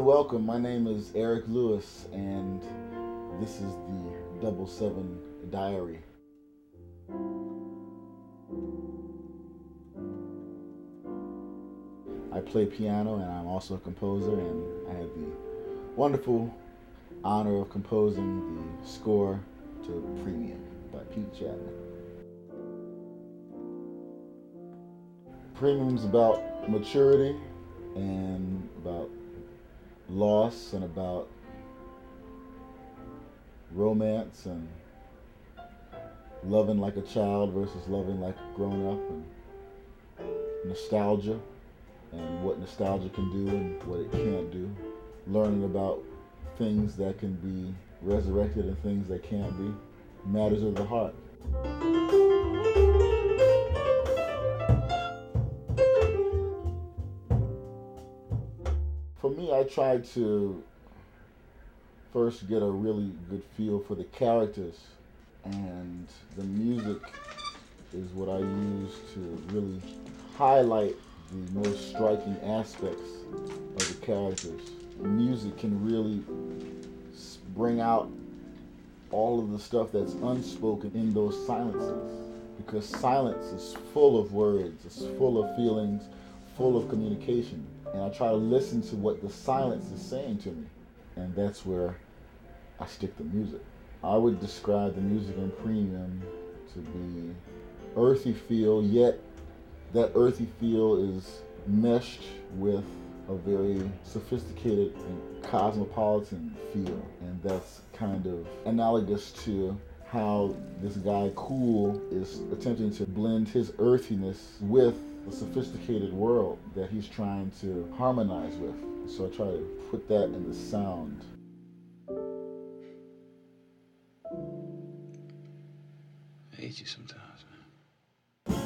welcome. My name is Eric Lewis, and this is the Double Seven Diary. I play piano, and I'm also a composer, and I had the wonderful honor of composing the score to Premium by Pete Chatmon. Premium's about maturity and about loss and about romance and loving like a child versus loving like grown up and nostalgia and what nostalgia can do and what it can't do. Learning about things that can be resurrected and things that can't be. Matters of the heart for me i try to first get a really good feel for the characters and the music is what I use to really highlight the most striking aspects of the characters. Music can really bring out all of the stuff that's unspoken in those silences because silence is full of words, it's full of feelings, full of communication. And I try to listen to what the silence is saying to me. And that's where I stick the music. I would describe the music in Premium to be earthy feel, yet that earthy feel is meshed with a very sophisticated and cosmopolitan feel. And that's kind of analogous to how this guy Cool is attempting to blend his earthiness with the sophisticated world that he's trying to harmonize with. So I try to put that in the sound. I hate you sometimes, man.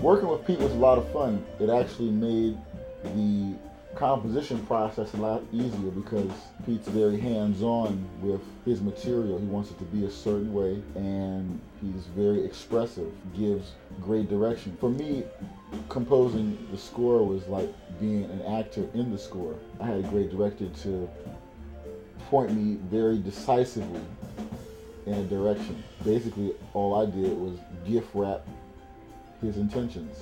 Working with Pete was a lot of fun. It actually made the composition process a lot easier because Pete's very hands-on with his material. He wants it to be a certain way and he's very expressive, gives great direction. For me, composing the score was like being an actor in the score. I had a great director to point me very decisively in a direction. Basically, all I did was gift wrap his intentions.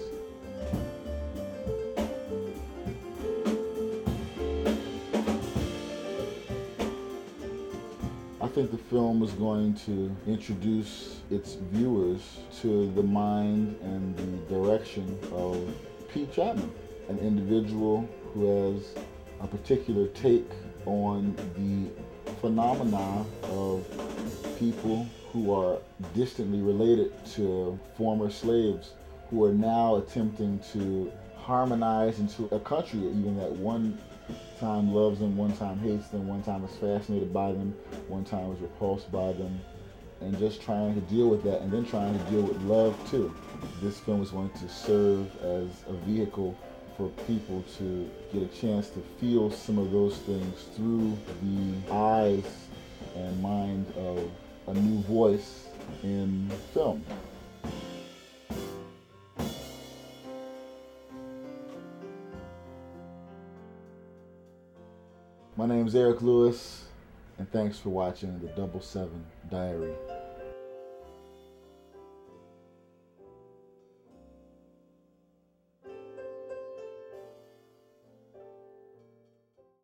I think the film is going to introduce its viewers to the mind and the direction of Pete Chatmon, an individual who has a particular take on the phenomena of people who are distantly related to former slaves who are now attempting to harmonize into a country even that one time loves them, one time hates them, one time is fascinated by them, one time is repulsed by them, and just trying to deal with that and then trying to deal with love too. This film is going to serve as a vehicle for people to get a chance to feel some of those things through the eyes and mind of a new voice in film. My name is Eric Lewis, and thanks for watching the Double Seven Diary.